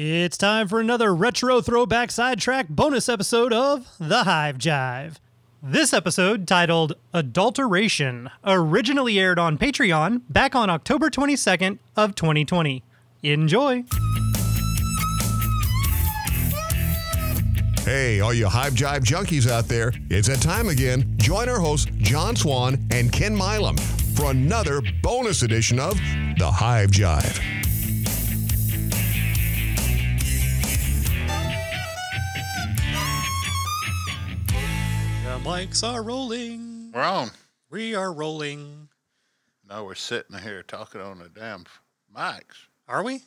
It's time for another retro throwback sidetrack bonus episode of The Hive Jive. This episode, titled Adulteration, originally aired on Patreon back on October 22nd of 2020. Enjoy. Hey, all you Hive Jive junkies out there, it's that time again. Join our hosts, John Swan and Ken Milam, for another bonus edition of The Hive Jive. Mics are rolling. We're on. We are rolling. No, we're sitting here talking on the damn mics. Are we?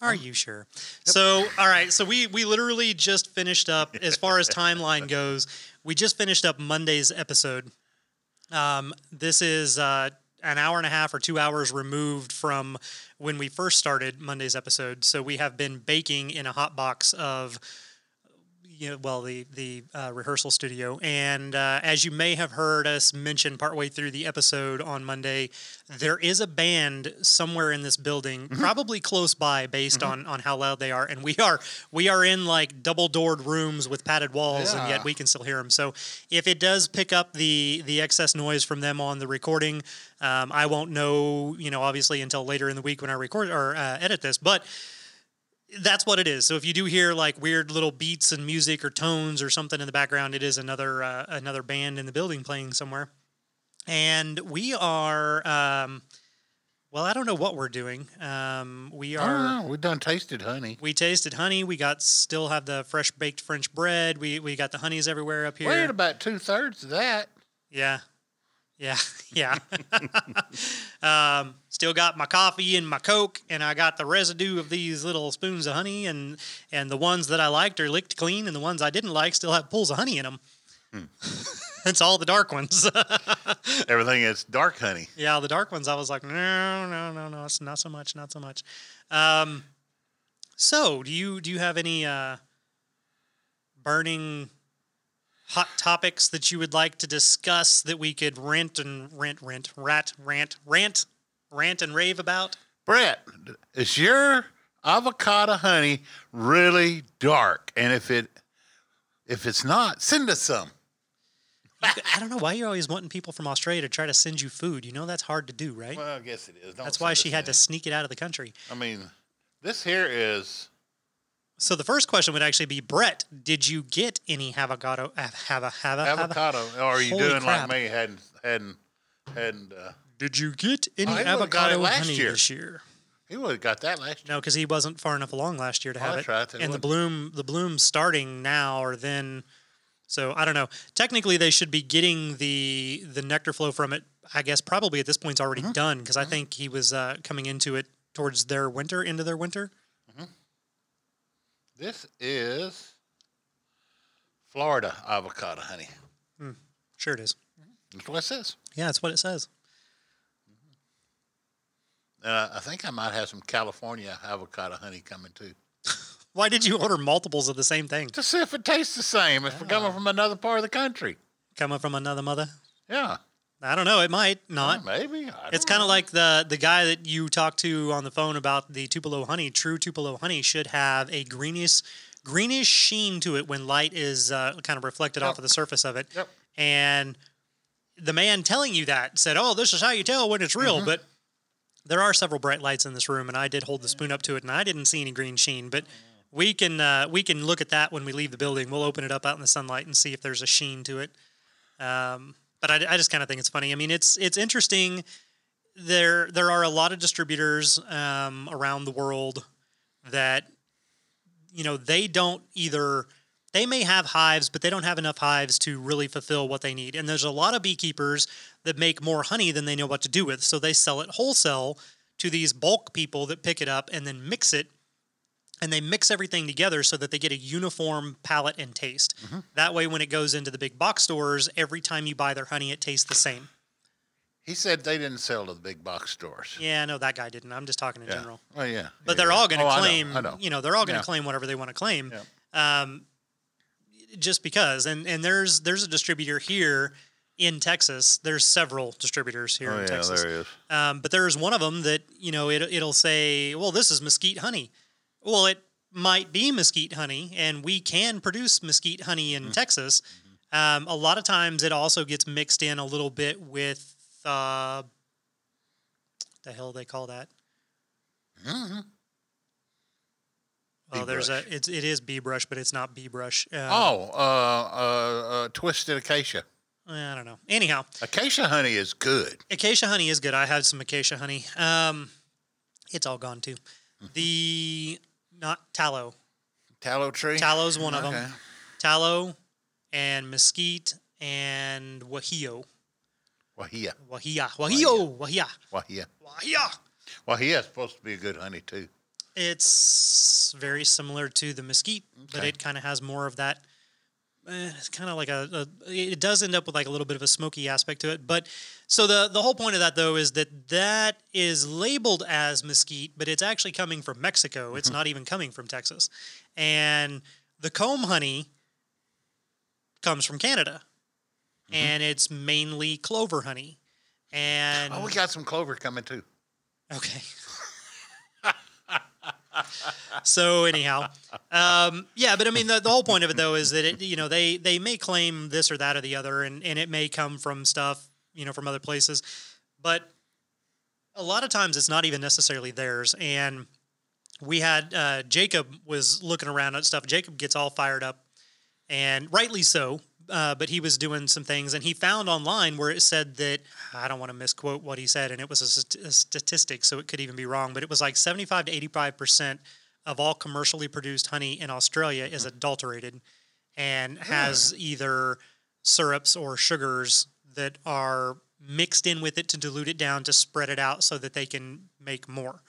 Are you sure? So, all right. So we we literally just finished up as far as timeline goes. We just finished up Monday's episode. Um, this is uh, an hour and a half or two hours removed from when we first started Monday's episode. So we have been baking in a hot box of you know, well, the the uh, rehearsal studio. And uh, as you may have heard us mention partway through the episode on Monday, there is a band somewhere in this building, probably close by, based on on how loud they are. And we are we are in like double doored rooms with padded walls, and yet we can still hear them. So if it does pick up the the excess noise from them on the recording, um, I won't know, you know, obviously until later in the week when I record or uh, edit this, but that's what it is. So if you do hear like weird little beats and music or tones or something in the background, it is another uh, another band in the building playing somewhere. And we are, um, well, I don't know what we're doing. Um, we are. We done tasted honey. We tasted honey. We got still have the fresh baked French bread. We we got the honeys everywhere up here. We ate about two thirds of that. Yeah. Yeah. Yeah. um, still got my coffee and my Coke, and I got the residue of these little spoons of honey, and and the ones that I liked are licked clean, and the ones I didn't like still have pools of honey in them. It's all the dark ones. Everything is dark honey. yeah, the dark ones. I was like, no, no, no, no, it's not so much, not so much. Um, so do you do you have any uh, burning hot topics that you would like to discuss that we could rent and rent, rent, rat, rant, rant, rant and rave about? Brett, is your avocado honey really dark? And if it if it's not, send us some. I don't know why you're always wanting people from Australia to try to send you food. You know that's hard to do, right? Well, I guess it is. Don't That's why she had to sneak it out of the country. I mean, this here is So the first question would actually be, Brett, did you get any avocado? Have have a have a avocado. Or are you doing crap. like me? Hadn't hadn't hadn't. Uh, Did you get any I would've got it avocado last honey year. this year? he would have got that last year. No, because he wasn't far enough along last year to Oh, have that's it. right, and the bloom, the bloom starting now or then. So I don't know. Technically, they should be getting the the nectar flow from it. I guess probably at this point it's already Mm-hmm. done because I think he was uh, coming into it towards their winter, into their winter. This is Florida avocado honey. Sure, it is. That's what it says. Yeah, that's what it says. Uh, I think I might have some California avocado honey coming too. Why did you order multiples of the same thing? To see if it tastes the same. If we're coming from another part of the country. Coming from another mother? Yeah. I don't know. It might not. Well, maybe. It's kind of like the the guy that you talked to on the phone about the Tupelo honey. True Tupelo honey should have a greenish greenish sheen to it when light is uh, kind of reflected off of the surface of it. Yep. And the man telling you that said, "Oh, this is how you tell when it's real." But there are several bright lights in this room, and I did hold the spoon up to it, and I didn't see any green sheen. But we can uh, we can look at that when we leave the building. We'll open it up out in the sunlight and see if there's a sheen to it. Um, but I, I just kind of think it's funny. I mean, it's it's interesting. There there are a lot of distributors um, around the world that you know they don't either they may have hives but they don't have enough hives to really fulfill what they need and there's a lot of beekeepers that make more honey than they know what to do with so they sell it wholesale to these bulk people that pick it up and then mix it and they mix everything together so that they get a uniform palate and taste. That way when it goes into the big box stores every time you buy their honey it tastes the same. He said they didn't sell to the big box stores. yeah no that guy didn't. I'm just talking in Yeah. general. Oh yeah. but Yeah, they're yeah. all going to Oh, I know, claim I know. you know they're all going to claim whatever they want to claim um, just because. And and there's there's a distributor here in Texas. There's several distributors here Oh in yeah, Texas. there is. um, but there's one of them that you know it, it'll say well this is mesquite honey well it might be mesquite honey, and we can produce mesquite honey in Texas. Um, a lot of times, it also gets mixed in a little bit with uh, the hell they call that. Oh, there's a it's it is bee brush, but it's not bee brush. Uh, Oh, uh, uh, uh, twisted acacia. I don't know. Anyhow, Acacia honey is good. acacia honey is good. I had some acacia honey. Um, it's all gone too. Mm-hmm. The not tallow. Tallow tree. Tallow's one of them. Tallow and mesquite and wahio. Wahia. Wahia. Wahio. Wahia. Wahia. Wahia. Wahia is supposed to be a good honey too. It's very similar to the mesquite, but it kind of has more of that. It's kind of like a, a. It does end up with like a little bit of a smoky aspect to it. But so the the whole point of that though is that that is labeled as mesquite, but it's actually coming from Mexico. It's mm-hmm. not even coming from Texas, and the comb honey comes from Canada, mm-hmm. and it's mainly clover honey. And Oh, we got some clover coming too. Okay. so anyhow, um, yeah, but I mean the, the whole point of it though is that it you know they they may claim this or that or the other, and and it may come from stuff you know from other places, but a lot of times it's not even necessarily theirs. And we had uh, Jacob was looking around at stuff. Jacob gets all fired up, and rightly so. Uh, but he was doing some things, and he found online where it said that I don't want to misquote what he said, and it was a, st- a statistic, so it could even be wrong. But it was like seventy-five to eighty-five percent of all commercially produced honey in Australia is adulterated, and has either syrups or sugars that are mixed in with it to dilute it down to spread it out so that they can make more.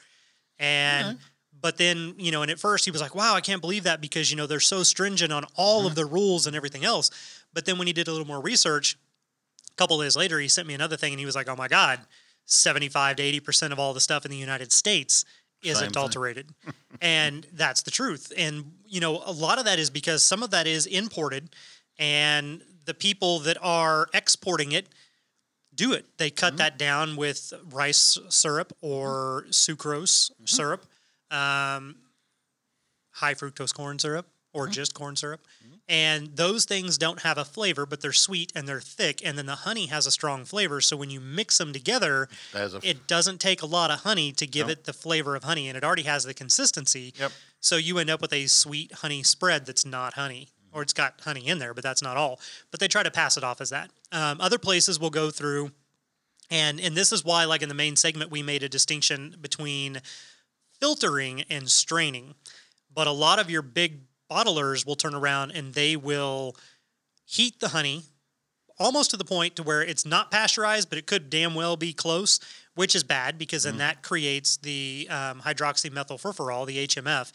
And but then, you know, and at first he was like, "Wow, I can't believe that because you know they're so stringent on all of the rules and everything else." But then when he did a little more research, a couple days later, he sent me another thing and he was like, "Oh my god, 75 to 80% of all the stuff in the United States is Same adulterated." and that's the truth. And you know, a lot of that is because some of that is imported and the people that are exporting it do it. They cut that down with rice syrup or sucrose syrup, um, high fructose corn syrup, or just corn syrup. And those things don't have a flavor, but they're sweet and they're thick. And then the honey has a strong flavor. So when you mix them together, a- it doesn't take a lot of honey to give it the flavor of honey. And it already has the consistency. Yep. So you end up with a sweet honey spread that's not honey, or it's got honey in there, but that's not all. But they try to pass it off as that. Um, other places will go through, and and this is why, like in the main segment, we made a distinction between filtering and straining. But a lot of your big bottlers will turn around and they will heat the honey almost to the point to where it's not pasteurized, but it could damn well be close, which is bad because then that creates the um, hydroxymethylfurfural, the HMF.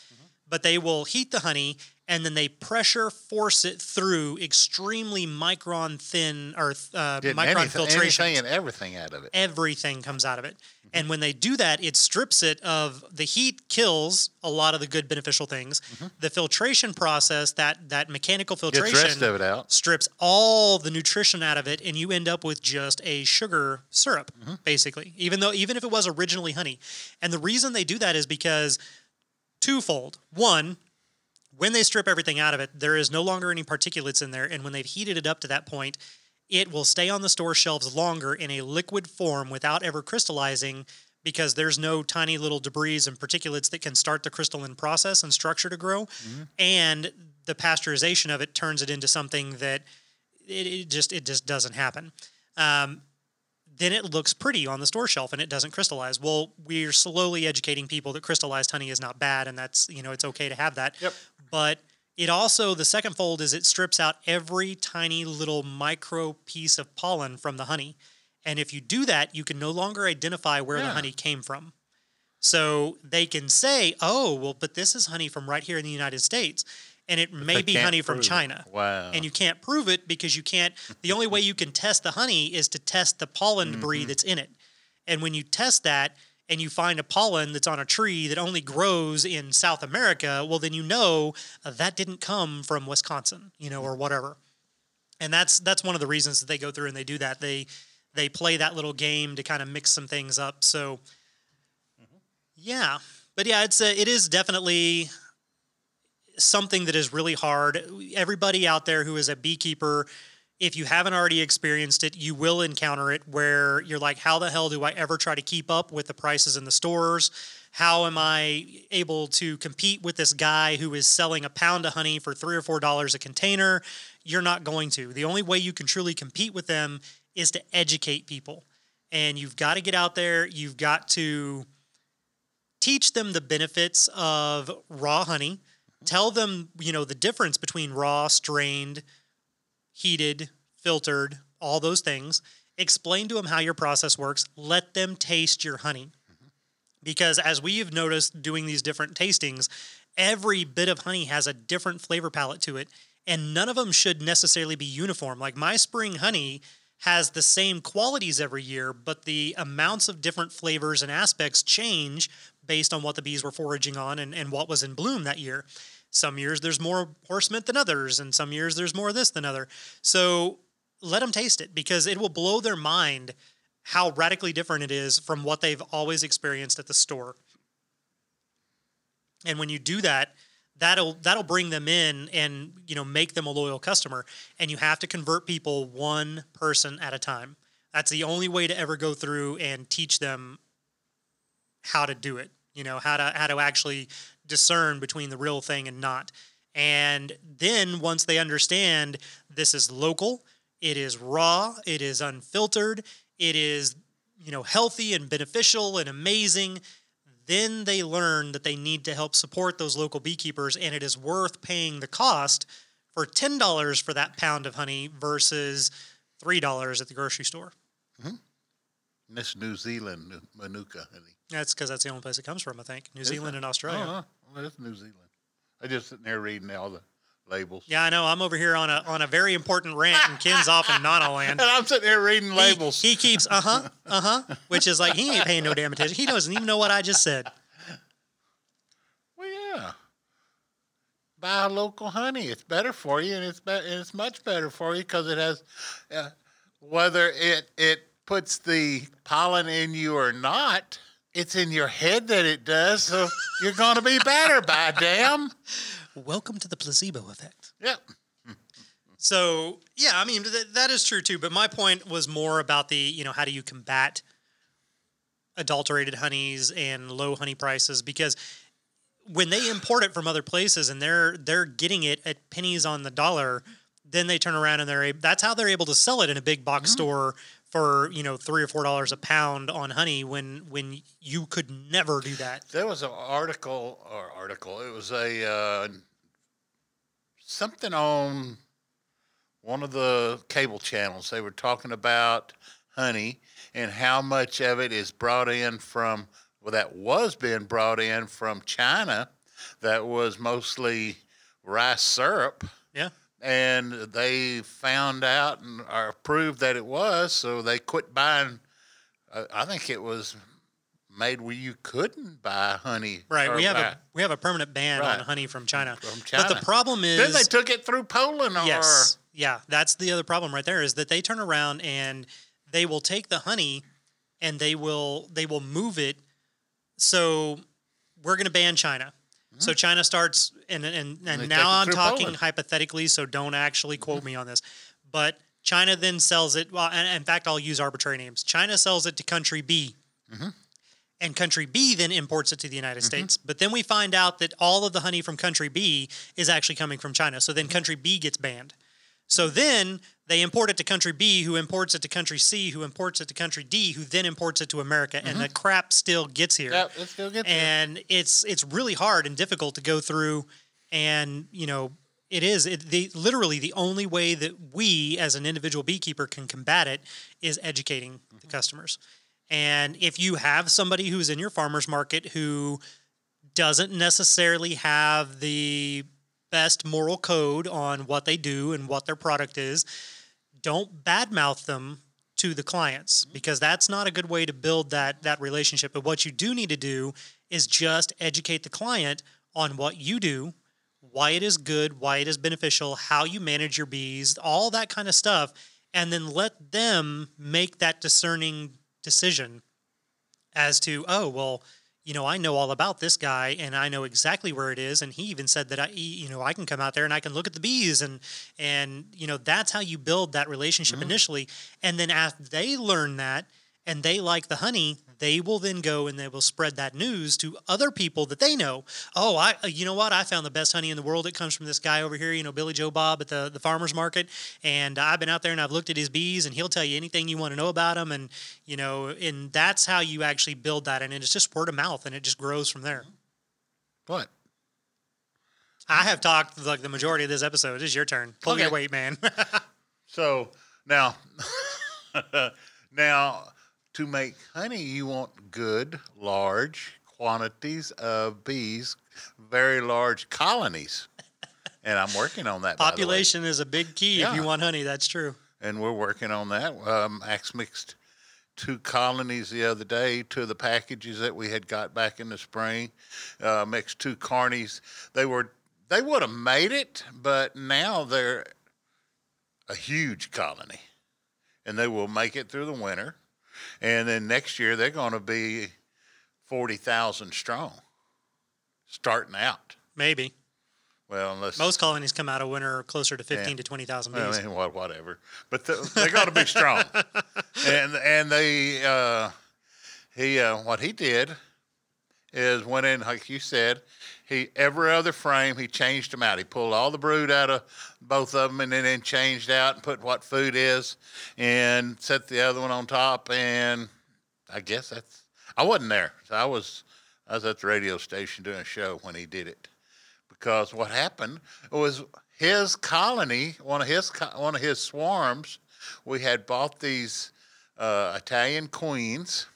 But they will heat the honey and then they pressure force it through extremely micron thin or uh, micron anything, filtration anything and everything out of it. everything comes out of it. Mm-hmm. And when they do that, it strips it of the heat kills a lot of the good beneficial things. Mm-hmm. The filtration process, that that mechanical filtration rest of it out. strips all the nutrition out of it and you end up with just a sugar syrup mm-hmm. basically. Even though even if it was originally honey. And the reason they do that is because twofold. One, when they strip everything out of it, there is no longer any particulates in there. And when they've heated it up to that point, it will stay on the store shelves longer in a liquid form without ever crystallizing because there's no tiny little debris and particulates that can start the crystalline process and structure to grow. And the pasteurization of it turns it into something that it, it just it just doesn't happen. Um, then it looks pretty on the store shelf and it doesn't crystallize. Well, we're slowly educating people that crystallized honey is not bad and that's, you know, it's okay to have that. Yep. But it also, the second fold is it strips out every tiny little micro piece of pollen from the honey. And if you do that, you can no longer identify where the honey came from. So they can say, oh, well, but this is honey from right here in the United States. And it may be honey from prove it. China. Wow. And you can't prove it because you can't. The only way you can test the honey is to test the pollen debris Mm-hmm. that's in it. And when you test that and you find a pollen that's on a tree that only grows in South America, well, then you know uh, that didn't come from Wisconsin, you know, or whatever. And that's that's one of the reasons that they go through and they do that. They they play that little game to kind of mix some things up. So yeah, but yeah, it's a, it is definitely something that is really hard. Everybody out there who is a beekeeper, if you haven't already experienced it, you will encounter it where you're like, how the hell do I ever try to keep up with the prices in the stores? How am I able to compete with this guy who is selling a pound of honey for three or four dollars a container? You're not going to. The only way you can truly compete with them is to educate people. And you've got to get out there, you've got to teach them the benefits of raw honey tell them you know the difference between raw strained heated filtered all those things. Explain to them how your process works. Let them taste your honey. Mm-hmm. Because as we have noticed doing these different tastings every bit of honey has a different flavor palette to it and none of them should necessarily be uniform. Like my spring honey has the same qualities every year but the amounts of different flavors and aspects change based on what the bees were foraging on and, and what was in bloom that year some years there's more horse mint than others and some years there's more of this than other so let them taste it because it will blow their mind how radically different it is from what they've always experienced at the store. And when you do that, that'll that'll bring them in and you know make them a loyal customer. And you have to convert people one person at a time. That's the only way to ever go through and teach them how to do it. You know how to how to actually discern between the real thing and not. And then once they understand this is local, it is raw, it is unfiltered, it is you know healthy and beneficial and amazing then they learn that they need to help support those local beekeepers and it is worth paying the cost for $10 for that pound of honey versus $3 at the grocery store. Mm-hmm. And This New Zealand Manuka honey. that's because that's the only place it comes from i think. New zealand and australia. Oh, well, it's New Zealand. I just sitting there reading all the labels. yeah i know i'm over here on a on a very important rant and ken's off in nana land And I'm sitting there reading He- labels. He, keeps uh huh, uh huh, which is like he ain't paying no damn attention. He doesn't even know what I just said. well, yeah. Buy local honey. It's better for you, and it's be- and it's much better for you because it has, uh, whether it it puts the pollen in you or not. It's in your head that it does, so you're going to be better. By damn. Welcome to the placebo effect. Yep. So yeah, I mean th- that is true too. But my point was more about the you know how do you combat adulterated honeys and low honey prices because when they import it from other places and they're they're getting it at pennies on the dollar, then they turn around and they're a- that's how they're able to sell it in a big box mm-hmm. store for you know three or four dollars a pound on honey when when you could never do that. There was an article or article. It was a uh, something on one of the cable channels. They were talking about honey and how much of it is brought in from well, that was being brought in from China. That was mostly rice syrup, Yeah. And they found out and or proved that it was. So they quit buying. Uh, I think it was made where you couldn't buy honey. Right. We have buy- a we have a permanent ban on honey from China. From China. But the problem is Then they took it through Poland or Yes. Yeah, that's the other problem right there is that they turn around and they will take the honey and they will they will move it so we're going to ban China. So China starts and and, and Mm-hmm. take now I'm talking Poland. hypothetically so don't actually quote me on this. But China then sells it well and in fact I'll use arbitrary names. China sells it to country B. Mm-hmm. And country B then imports it to the United States. But then we find out that all of the honey from country B is actually coming from China. So then Mm-hmm. country B gets banned. So then they import it to country B, who imports it to country C, who imports it to country D, who then imports it to America, and the mm-hmm. crap still gets here. Yep, it still gets here. and it's it's really hard and difficult to go through, and you know it is it, the literally the only way that we as an individual beekeeper can combat it is educating the mm-hmm. customers. And if you have somebody who's in your farmers market who doesn't necessarily have the best moral code on what they do and what their product is, don't badmouth them to the clients mm-hmm. because that's not a good way to build that that relationship. But what you do need to do is just educate the client on what you do, why it is good, why it is beneficial, how you manage your bees, all that kind of stuff, and then let them make that discerning decision as to, oh, well, you know, I know all about this guy and I know exactly where it is. And he even said that I, you know, I can come out there and I can look at the bees and, and, you know, that's how you build that relationship mm-hmm. initially. And then after they learn that and they like the honey, they will then go and they will spread that news to other people that they know. Oh, I, uh, you know what? I found the best honey in the world. It comes from this guy over here, you know, Billy Joe Bob at the, the farmer's market. And I've been out there and I've looked at his bees and he'll tell you anything you want to know about them. And, you know, and that's how you actually build that. And it's just word of mouth and it just grows from there. What? I have talked like the majority of this episode. It's your turn. Pull your weight, man. So now, now to make honey, you want good, large quantities of bees, very large colonies, and I'm working on that. by the way. Population is a big key if you want honey. That's true. and we're working on that. Um, Max mixed two colonies the other day to the packages that we had got back in the spring. Uh, mixed two carnies. They were they would have made it, but now they're a huge colony, and they will make it through the winter. And then next year they're going to be forty thousand strong, starting out. Maybe. Well, unless Most colonies come out of winter closer to 15 Yeah. to 20,000 bees. I mean, what, whatever. But the, they got to be strong. and and they uh, he uh, what he did is went in like you said. He every other frame he changed them out. He pulled all the brood out of both of them and then, then changed out and put what food is and set the other one on top. And I guess that's I wasn't there. So I was I was at the radio station doing a show when he did it because what happened was his colony, one of his one of his swarms, we had bought these uh, Italian queens,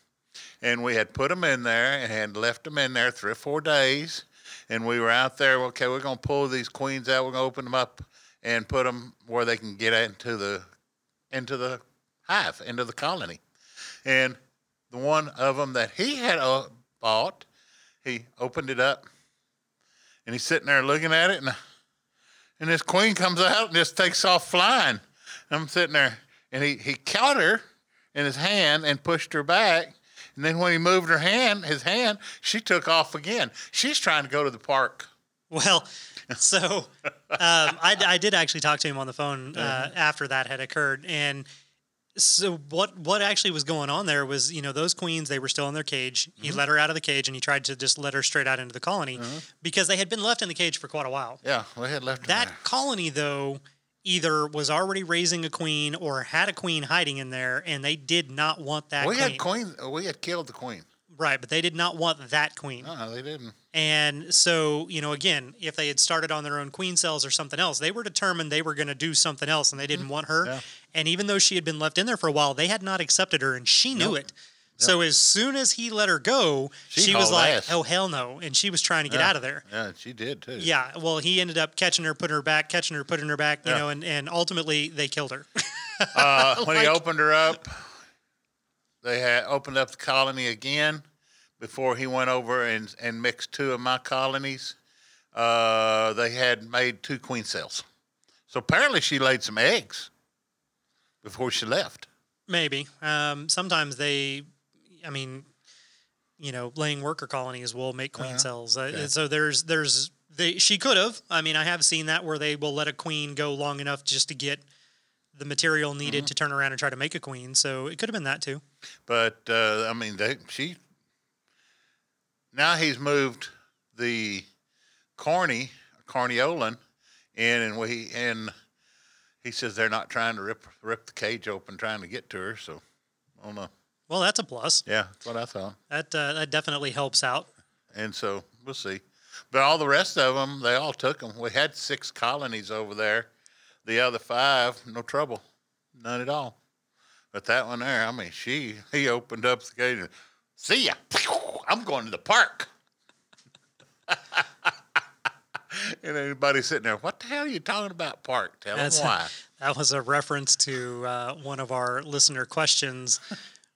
and we had put them in there and had left them in there three or four days, and we were out there. Okay, we're gonna pull these queens out. We're gonna open them up and put them where they can get into the into the hive, into the colony, and the one of them that he had uh, bought, he opened it up and he's sitting there looking at it, and and this queen comes out and just takes off flying. I'm sitting there, and he he caught her in his hand and pushed her back. And then when he moved her hand, his hand, she took off again. She's trying to go to the park. Well, so um, I, I did actually talk to him on the phone uh, after that had occurred, and so what what actually was going on there was you know those queens they were still in their cage. He let her out of the cage, and he tried to just let her straight out into the colony because they had been left in the cage for quite a while. Yeah, we had left her That colony though either was already raising a queen or had a queen hiding in there, and they did not want that We queen. had queen. We had killed the queen. Right, but they did not want that queen. No, they didn't. And so, you know, again, if they had started on their own queen cells or something else, they were determined they were going to do something else and they didn't mm-hmm. want her. Yeah. And even though she had been left in there for a while, they had not accepted her and she knew it. So as soon as he let her go, She she, was hauled like, ass. "Oh hell no!" And she was trying to get Yeah. out of there. Yeah, she did too. Yeah. Well, he ended up catching her, putting her back, catching her, putting her back. You Yeah. know, and and ultimately they killed her. Uh, when he opened her up, they had opened up the colony again before he went over and, and mixed two of my colonies. Uh, they had made two queen cells. So apparently she laid some eggs before she left. Maybe. Um, sometimes they, I mean, you know, laying worker colonies will make queen Uh-huh. cells. Uh, Okay. So there's there's they she could have. I mean, I have seen that where they will let a queen go long enough just to get the material needed Mm-hmm. to turn around and try to make a queen. So it could have been that too. But uh, I mean, they, she. Now he's moved the corny carniolan in, and we and he says they're not trying to rip rip the cage open, trying to get to her. So I don't know. Well, that's a plus. Yeah, that's what I thought. That uh, that definitely helps out. And so we'll see. But all the rest of them, they all took them. We had six colonies over there. The other five, no trouble, none at all. But that one there, I mean, she he opened up the gate and see ya. I'm going to the park. and anybody sitting there, what the hell are you talking about park? Tell That's- them why. That was a reference to uh, one of our listener questions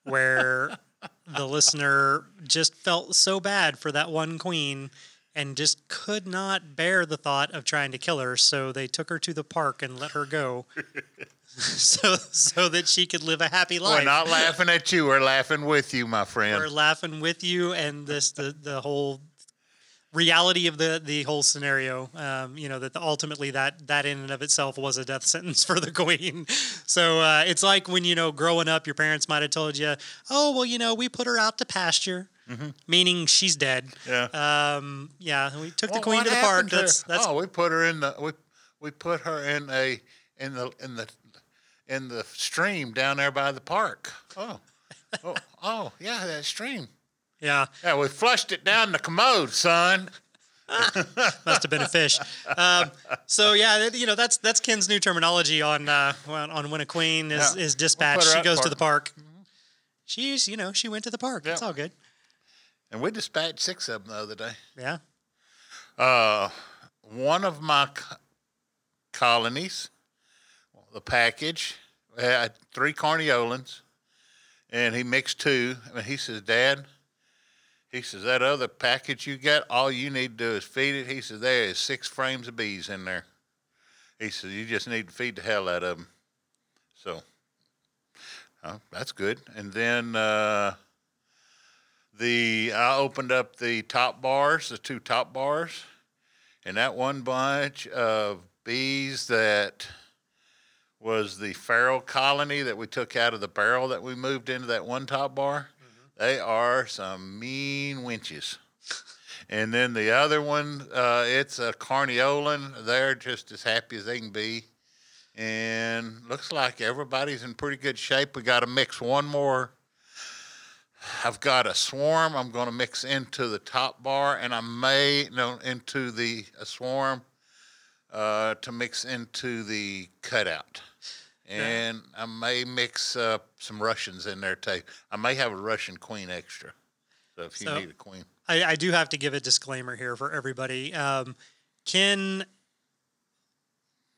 where the listener just felt so bad for that one queen and just could not bear the thought of trying to kill her. So they took her to the park and let her go, so so that she could live a happy life. We're not laughing at you. We're laughing with you, my friend. We're laughing with you, and this the the whole reality of the the whole scenario. Um, you know that the, ultimately that that in and of itself was a death sentence for the queen. So uh, it's like when you know growing up, your parents might have told you, "Oh well, you know we put her out to pasture." Meaning she's dead. Yeah. Um, yeah, we took Well, the queen to the park. to her? That's that's oh, we put her in the we we put her in a in the in the in the stream down there by the park. Oh, oh, oh yeah, that stream. Yeah. Yeah, we flushed it down the commode, son. Must have been a fish. Um, so yeah, you know that's that's Ken's new terminology on uh, on on when a queen is Yeah. is We'll dispatched. she out goes to park. the park. She's you know she went to the park. It's all good. And we dispatched six of them the other day. Yeah. Uh, one of my co- colonies, the package had three carniolans, and he mixed two. And he says, "Dad," he says, "that other package you got, all you need to do is feed it." He says, "There is six frames of bees in there." He says, "You just need to feed the hell out of them." So, uh, that's good. And then. Uh, the I opened up the top bars, the two top bars, and that one bunch of bees that was the feral colony that we took out of the barrel that we moved into that one top bar. They are some mean winches. and then the other one, uh, it's a carniolan. They're just as happy as they can be. And looks like everybody's in pretty good shape. We got to mix one more I've got a swarm I'm going to mix into the top bar, and I may no into the a swarm uh, to mix into the cutout, and I may mix uh, some Russians in there too. I may have a Russian queen extra, so if you So- need a queen, I, I do have to give a disclaimer here for everybody. Um, Ken,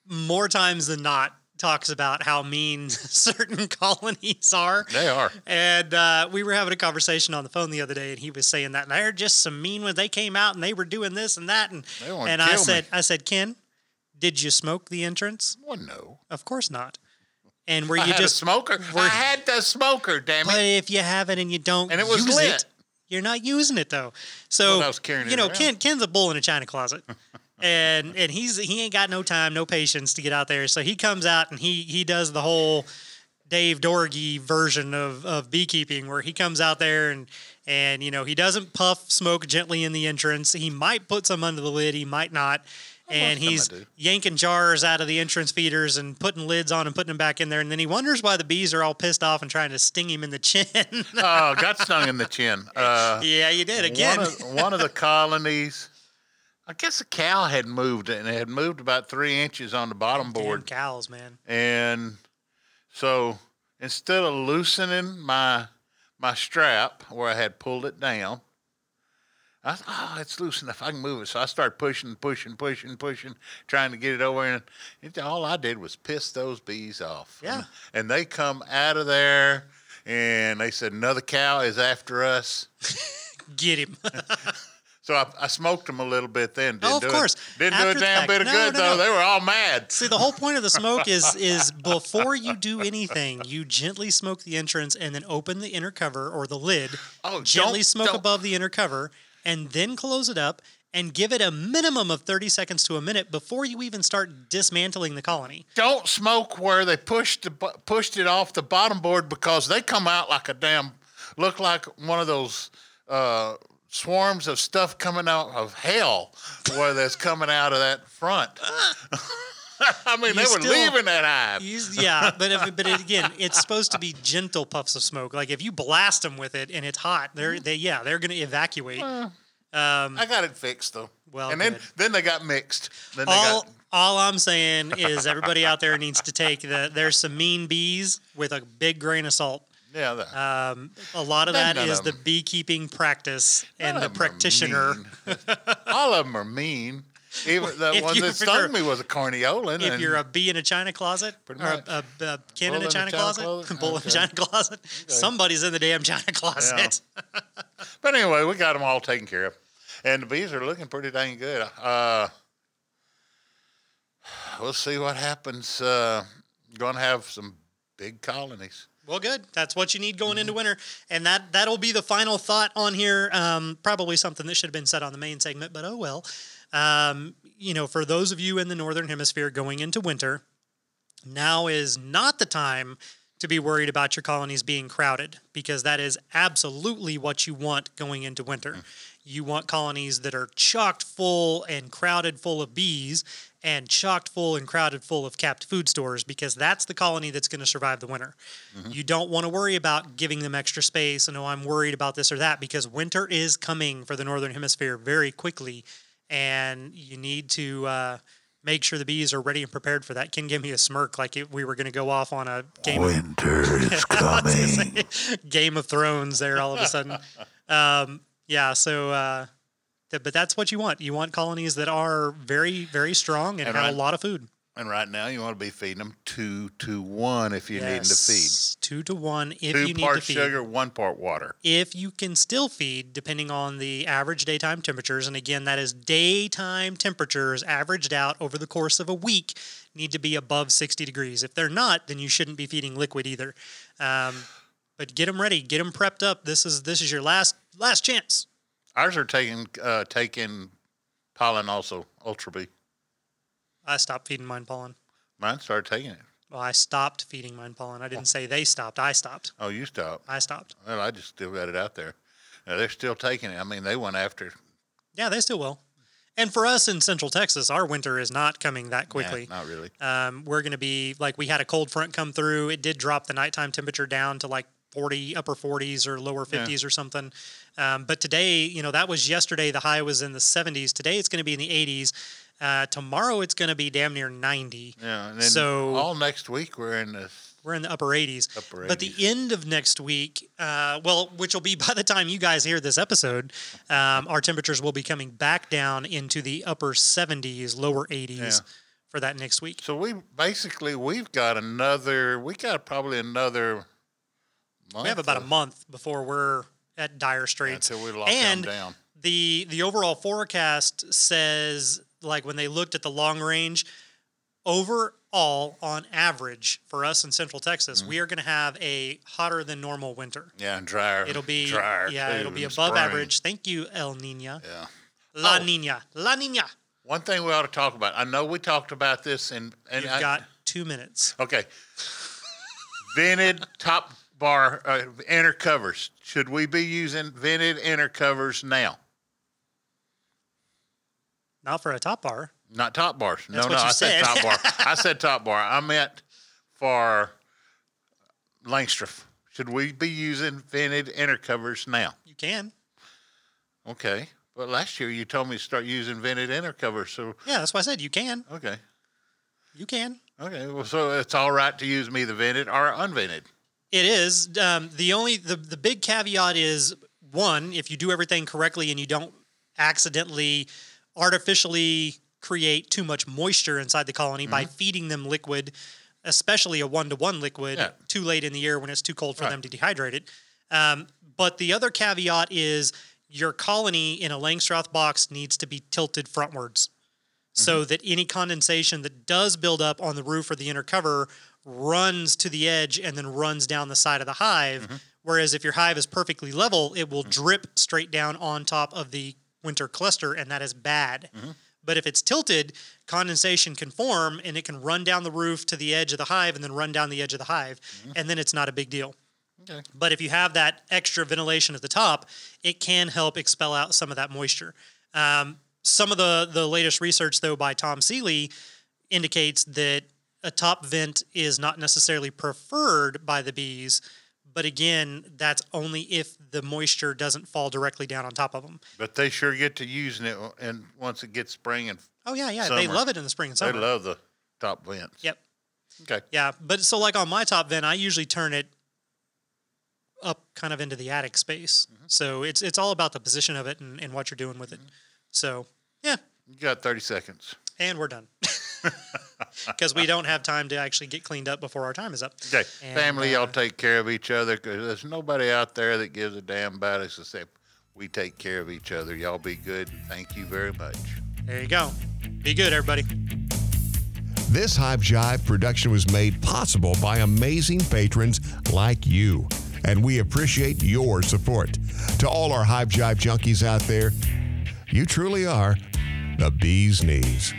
more times than not, talks about how mean certain colonies are. they are. And uh, we were having a conversation on the phone the other day, and he was saying that they're just some mean ones. They came out and they were doing this and that, and and I kill me. said, I said, Ken, did you smoke the entrance? Well, no. Of course not. And were I you had just smoker. were- I had the smoker. Damn it. But if you have it and you don't And it was lit. it, you're not using it though. So Well, I was carrying you know. Ken Ken's a bull in a china closet. and and he's he ain't got no time, no patience to get out there. So he comes out and he he does the whole Dave Dorgy version of, of beekeeping where he comes out there and and you know he doesn't puff smoke gently in the entrance. He might put some under the lid, he might not. And most of 'em I he's yanking jars out of the entrance feeders and putting lids on and putting them back in there. And then he wonders why the bees are all pissed off and trying to sting him in the chin. Oh, got stung in the chin. Uh, yeah, you did again. One of, one of the colonies, I guess a cow had moved and it had moved about three inches on the bottom board. Damn cows, man. And so instead of loosening my my strap where I had pulled it down, I thought, oh, ah, it's loose enough. I can move it. So I started pushing, pushing, pushing, pushing, trying to get it over. And it, all I did was piss those bees off. Yeah. And, and they come out of there and they said, another cow is after us. Get him. So I, I smoked them a little bit then. Didn't Oh, of do course. It, didn't After do a damn fact. bit of No, good no, though. no. They were all mad. See, the whole point of the smoke is is before you do anything, you gently smoke the entrance and then open the inner cover or the lid. Oh, gently don't- smoke don't- above the inner cover and then close it up and give it a minimum of 30 seconds to a minute before you even start dismantling the colony. Don't smoke where they pushed the, pushed it off the bottom board because they come out like a damn look like one of those uh, swarms of stuff coming out of hell where that's coming out of that front. I mean, they You were still- leaving that hive. You- yeah, but if, but it, again, it's supposed to be gentle puffs of smoke. Like if you blast them with it and it's hot, they're they yeah they're going to evacuate. Um, I got it fixed though. Well, and then good. then they got mixed. Then they all got all I'm saying is everybody out there needs to take the there's some mean bees with a big grain of salt. yeah. The, Um, a lot of that is of the 'em. beekeeping practice and the of 'em are practitioner. all of them are mean. Even the If one that stung me was a carniolan. If you're a bee in a china closet, or a, a, a Bull in a china, closet, closet? bull in a china closet, somebody's in the damn china closet. But anyway, we got them all taken care of. and the bees are looking pretty dang good. Uh, we'll see what happens. Uh, going to have some big colonies. Well, good. That's what you need going into winter, and that that'll be the final thought on here. Um, probably something that should have been said on the main segment, but oh well. Um, you know, for those of you in the northern hemisphere going into winter, now is not the time to be worried about your colonies being crowded because that is absolutely what you want going into winter. You want colonies that are chocked full and crowded full of bees and chocked full and crowded full of capped food stores because that's the colony that's going to survive the winter. You don't want to worry about giving them extra space and oh I'm worried about this or that because winter is coming for the northern hemisphere very quickly and you need to uh, make sure the bees are ready and prepared for that. Ken gave me a smirk like it, we were going to go off on a game of Winter is coming. Game of Thrones there all of a sudden. um, yeah, so uh, th- but that's what you want. You want colonies that are very very strong and, And have right- a lot of food. And right now, you want to be feeding them two to one if you need to feed. Yes, two to one if Two you need to feed. parts feed. sugar, one part water. If you can still feed, depending on the average daytime temperatures, and again, that is daytime temperatures averaged out over the course of a week, need to be above 60 degrees. If they're not, then you shouldn't be feeding liquid either. Um, but get them ready, get them prepped up. This is this is your last last chance. Ours are taking uh, taking pollen also, Ultra Bee. I stopped feeding mine pollen. Mine started taking it. Well, I stopped feeding mine pollen. I didn't say they stopped. I stopped. Oh, you stopped. I stopped. Well, I just still got it out there. Now, they're still taking it. I mean, they went after. Yeah, they still will. And for us in Central Texas, our winter is not coming that Nah, quickly. not really. Um, we're going to be like we had a cold front come through. It did drop the nighttime temperature down to like 40, upper 40s or lower 50s or something. Um, but today, you know, that was yesterday. The high was in the 70s. Today it's going to be in the 80s. Uh, tomorrow it's going to be damn near 90. Yeah. And then So- all next week we're in the We're in the upper 80s. Upper 80s. But the end of next week, uh, well, which will be by the time you guys hear this episode, um, our temperatures will be coming back down into the upper 70s, lower 80s Yeah. for that next week. So we basically we've got another. We got probably another. Month We have about a month before we're at dire straits. until we lock and them down. the the overall forecast says like when they looked at the long range overall on average for us in central texas Mm-hmm. we are going to have a hotter than normal winter Yeah, and drier. it'll be drier. yeah too it'll be above spring. average thank you el nina Yeah. la Oh. nina la nina One thing we ought to talk about. I know we talked about this, and and you've I, got two minutes okay. vented top bar uh, inner covers. Should we be using vented inner covers now? Not for a top bar Not top bars. That's no, no, I said said. top bar. I said top bar. I meant for Langstroth. Should we be using vented inner covers now? you can Okay. But last year you told me to start using vented inner covers. So yeah that's why i said you can okay. you can Okay. Well, so it's all right to use me the vented or unvented. It is. Um, the only the, the big caveat is one, if you do everything correctly and you don't accidentally artificially create too much moisture inside the colony by mm-hmm. feeding them liquid, especially a one to one liquid, Yeah. too late in the year when it's too cold for Right. them to dehydrate it. Um, but the other caveat is your colony in a Langstroth box needs to be tilted frontwards so mm-hmm. that any condensation that does build up on the roof or the inner cover runs to the edge and then runs down the side of the hive. Mm-hmm. Whereas if your hive is perfectly level, it will drip straight down on top of the winter cluster, and that is bad. But if it's tilted, condensation can form and it can run down the roof to the edge of the hive and then run down the edge of the hive, and then it's not a big deal. Okay. But if you have that extra ventilation at the top, it can help expel out some of that moisture. Um, some of the the latest research, though, by Tom Seeley, indicates that a top vent is not necessarily preferred by the bees. But again, that's only if the moisture doesn't fall directly down on top of them. But they sure get to using it, and once it gets spring, and Oh yeah, yeah, they love it in the spring and summer. they love the top vents. Yep. Okay. Yeah, but so like on my top vent, I usually turn it up kind of into the attic space. Mm-hmm. So it's it's all about the position of it and, and what you're doing with it. Mm-hmm. So yeah, You got 30 seconds. and we're done because we don't have time to actually get cleaned up before our time is up. Okay. And, Family, uh, y'all take care of each other because there's nobody out there that gives a damn about us except We take care of each other. Y'all be good. Thank you very much. There you go. Be good, everybody. This Hive Jive production was made possible by amazing patrons like you, and we appreciate your support. To all our Hive Jive junkies out there, you truly are the bee's knees.